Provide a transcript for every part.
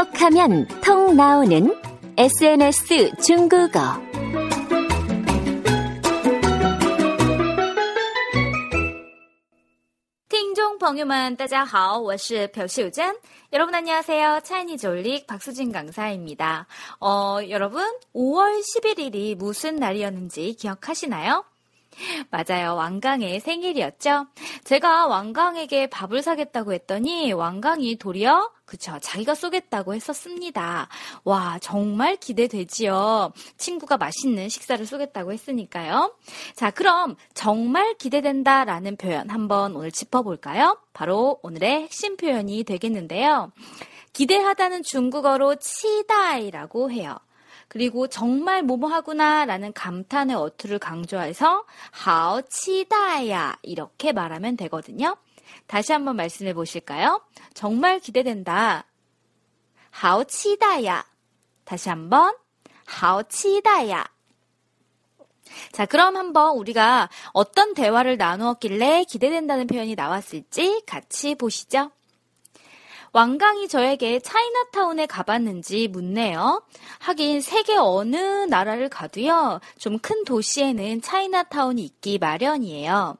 톡하면 통 나오는 SNS 중국어. 听众朋友们，大家好，我是朴秀珍。 여러분 안녕하세요. 차이니즈 올릭 박수진 강사입니다. 어, 여러분 5월 11일이 무슨 날이었는지 기억하시나요? 맞아요. 왕강의 생일이었죠. 제가 왕강에게 밥을 사겠다고 했더니 왕강이 도리어 그쵸. 자기가 쏘겠다고 했었습니다. 와, 정말 기대되지요. 친구가 맛있는 식사를 쏘겠다고 했으니까요. 자, 그럼 정말 기대된다 라는 표현 한번 오늘 짚어볼까요? 바로 오늘의 핵심 표현이 되겠는데요. 기대하다는 중국어로 치다이라고 해요. 그리고 정말 뭐뭐하구나 라는 감탄의 어투를 강조해서 치다야 이렇게 말하면 되거든요. 다시 한번 말씀해 보실까요? 정말 기대된다. 치다야. 다시 한번 치다야. 자, 그럼 한번 우리가 어떤 대화를 나누었길래 기대된다는 표현이 나왔을지 같이 보시죠. 왕강이 저에게 차이나타운에 가봤는지 묻네요. 하긴 세계 어느 나라를 가도요. 좀 큰 도시에는 차이나타운이 있기 마련이에요.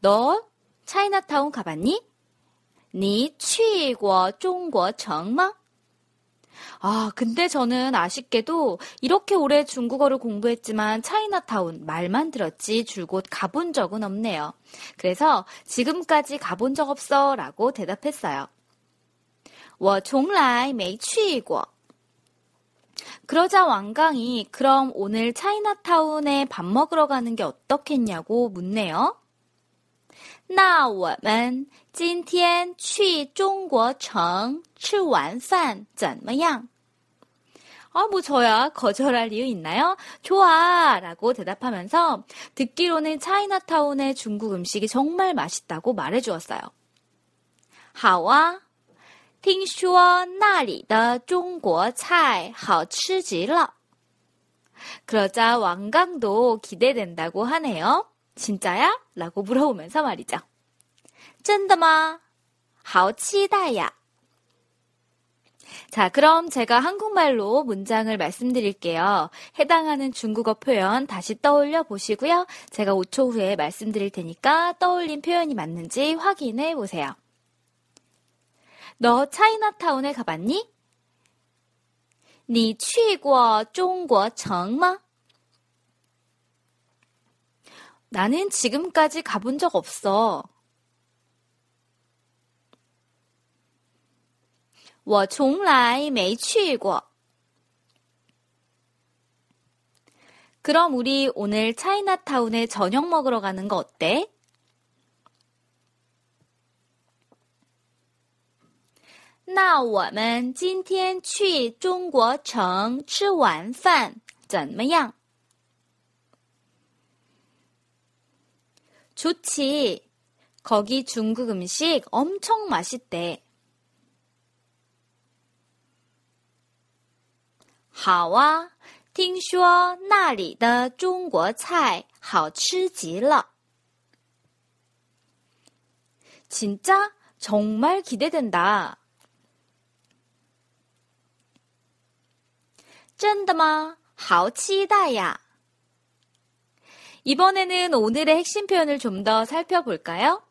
너 차이나타운 가봤니? 니취과중국정마 아, 근데 저는 아쉽게도 이렇게 오래 중국어를 공부했지만 차이나타운 말만 들었지 줄곧 가본 적은 없네요. 그래서 지금까지 가본 적 없어 라고 대답했어요. 我从来没去过. 그러자 왕강이 그럼 오늘 차이나타운에 밥 먹으러 가는 게 어떻겠냐고 묻네요. 那我们今天去中国城吃完饭怎么样? 아, 뭐 저야 거절할 이유 있나요? 좋아! 라고 대답하면서 듣기로는 차이나타운의 중국 음식이 정말 맛있다고 말해주었어요. 好啊 听说那里的中国菜好吃极了. 그러자 왕강도 기대된다고 하네요. 진짜야? 라고 물어보면서 말이죠. 真的吗? 好期待呀. 자, 그럼 제가 한국말로 문장을 말씀드릴게요. 해당하는 중국어 표현 다시 떠올려 보시고요. 제가 5초 후에 말씀드릴 테니까 떠올린 표현이 맞는지 확인해 보세요. 너 차이나타운에 가봤니? 你去过中国城吗? 나는 지금까지 가본 적 없어. 我从来没去过. 그럼 우리 오늘 차이나타운에 저녁 먹으러 가는 거 어때? 那我们今天去中国城吃完饭怎么样? 좋지. 거기 중국 음식 엄청 맛있대. 好啊，听说那里的中国菜好吃极了. 진짜 정말 기대된다. 真的吗?好期待呀. 이번에는 오늘의 핵심 표현을 좀 더 살펴볼까요?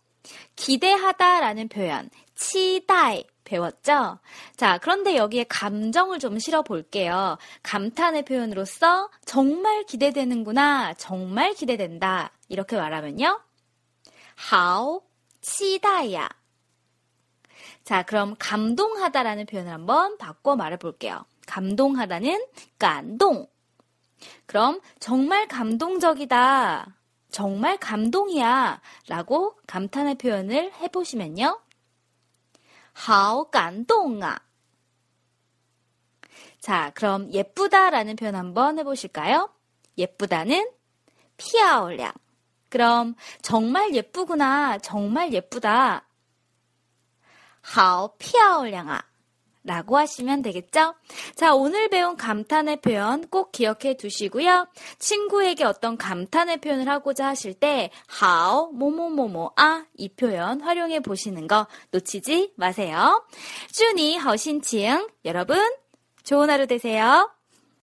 기대하다라는 표현, 치다이 배웠죠? 자, 그런데 여기에 감정을 좀 실어 볼게요. 감탄의 표현으로서 정말 기대되는구나, 정말 기대된다. 이렇게 말하면요. 好期待呀. 자, 그럼 감동하다라는 표현을 한번 바꿔 말해 볼게요. 감동하다는 감동. 그럼 정말 감동적이다. 정말 감동이야. 라고 감탄의 표현을 해보시면요. 好感动啊. 자, 그럼 예쁘다라는 표현 한번 해보실까요? 예쁘다는 피아올량. 그럼 정말 예쁘구나, 정말 예쁘다. 好漂亮啊 라고 하시면 되겠죠? 자, 오늘 배운 감탄의 표현 꼭 기억해 두시고요. 친구에게 어떤 감탄의 표현을 하고자 하실 때, how, 뭐뭐뭐뭐, 아, 이 표현 활용해 보시는 거 놓치지 마세요. 준이 허신칭 여러분, 좋은 하루 되세요.